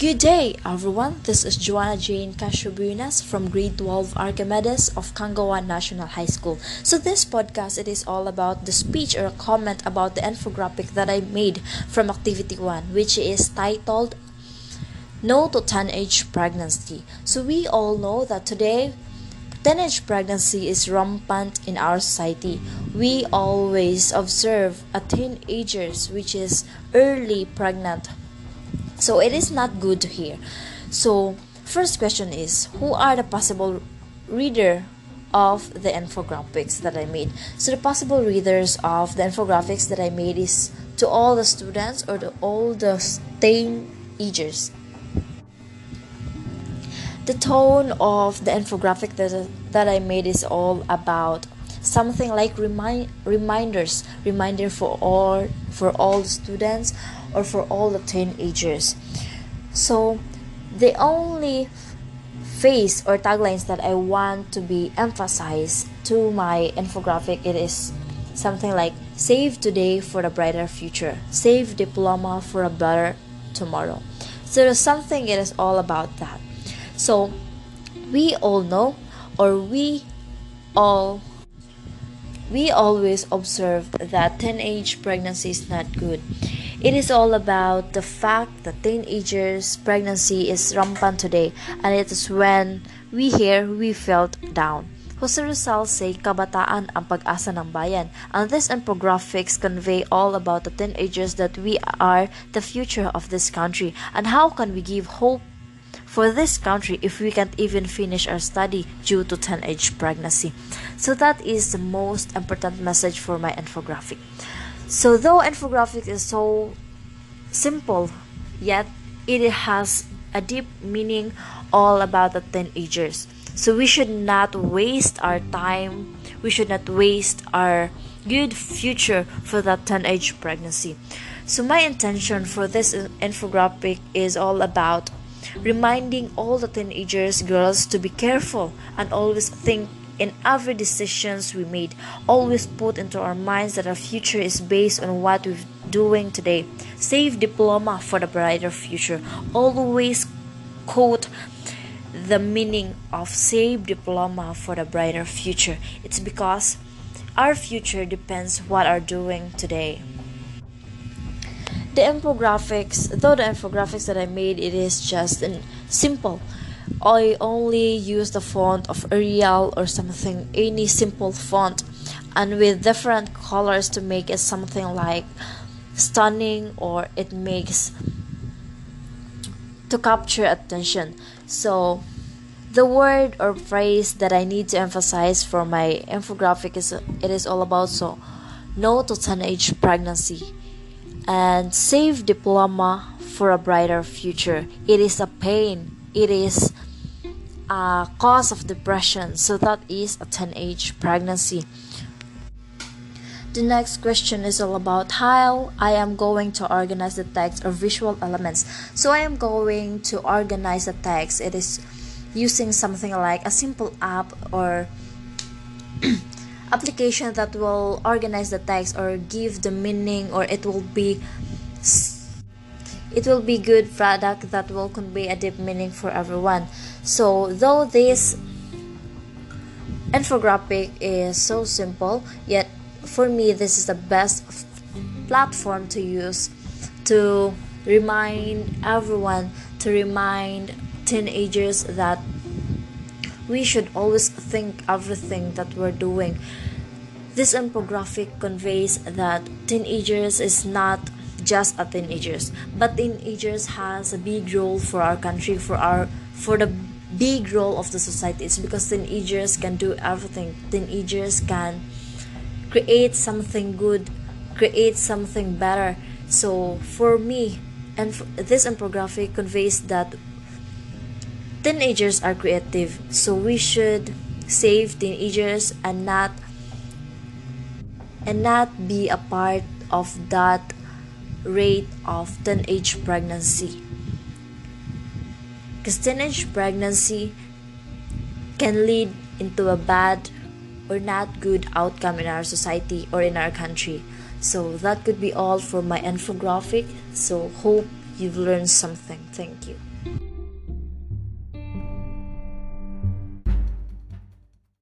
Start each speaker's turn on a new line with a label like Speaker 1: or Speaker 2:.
Speaker 1: Good day, everyone. This is Joanna Jane Castrobuenas from Grade 12 Archimedes of Kangawan National High School. So this podcast it is all about the speech or a comment about the infographic that I made from Activity 1, which is titled No to Teenage Pregnancy. So we all know that today teenage pregnancy is rampant in our society. We always observe a teenagers which is early pregnant so it is not good to hear. So first question is who are the possible reader of the infographics that I made? So the possible readers of the infographics that I made is to all the students or to all the teenagers. The tone of the infographic that, that I made is all about something like remind reminders reminder for all for all students or for all the teenagers. So the only face or taglines that i want to be emphasized to my infographic it is something like save today for a brighter future. Save diploma for a better tomorrow. So there's something it is all about that. So we all know or we all we always observe that teenage pregnancy is not good. It is all about the fact that teenagers' pregnancy is rampant today, and it is when we hear we felt down. Jose Rizal say kabataan ang pag-asa ng bayan. And these infographics convey all about the teenagers that we are the future of this country and how can we give hope for this country if we can't even finish our study due to teenage pregnancy. So that is the most important message for my infographic. So though infographic is so simple, yet it has a deep meaning all about the teenagers. So we should not waste our time. We should not waste our good future for that teenage pregnancy. So my intention for this infographic is all about reminding all the teenagers girls to be careful and always think in every decisions we made. Always put into our minds that our future is based on what we're doing today. Save diploma for the brighter future. Always quote the meaning of save diploma for the brighter future. It's because our future depends what are doing today the infographics though the infographics that i made it is just simple. I only use the font of arial or something any simple font and with different colors to make it something like stunning or it makes to capture attention. So the word or phrase that i need to emphasize for my infographic is it is all about so no to teenage pregnancy and save diploma for a brighter future. It is a pain. It is a cause of depression. So that is a teenage pregnancy. The next question is all about how I am going to organize the text or visual elements. So I am going to organize the text. It is using something like a simple app or application that will organize the text or give the meaning or it will be it will be good product that will convey a deep meaning for everyone. So though this infographic is so simple yet for me this is the best platform to use to remind everyone to remind teenagers that we should always think everything that we're doing. This infographic conveys that teenagers is not just a teenagers, but teenagers has a big role for our country, for our for the big role of the society. It's because teenagers can do everything. Teenagers can create something good, create something better. So for me, and this infographic conveys that teenagers are creative so we should save teenagers and not and not be a part of that rate of teenage pregnancy. Because teenage pregnancy can lead into a bad or not good outcome in our society or in our country. So that could be all for my infographic. So hope you've learned something. Thank you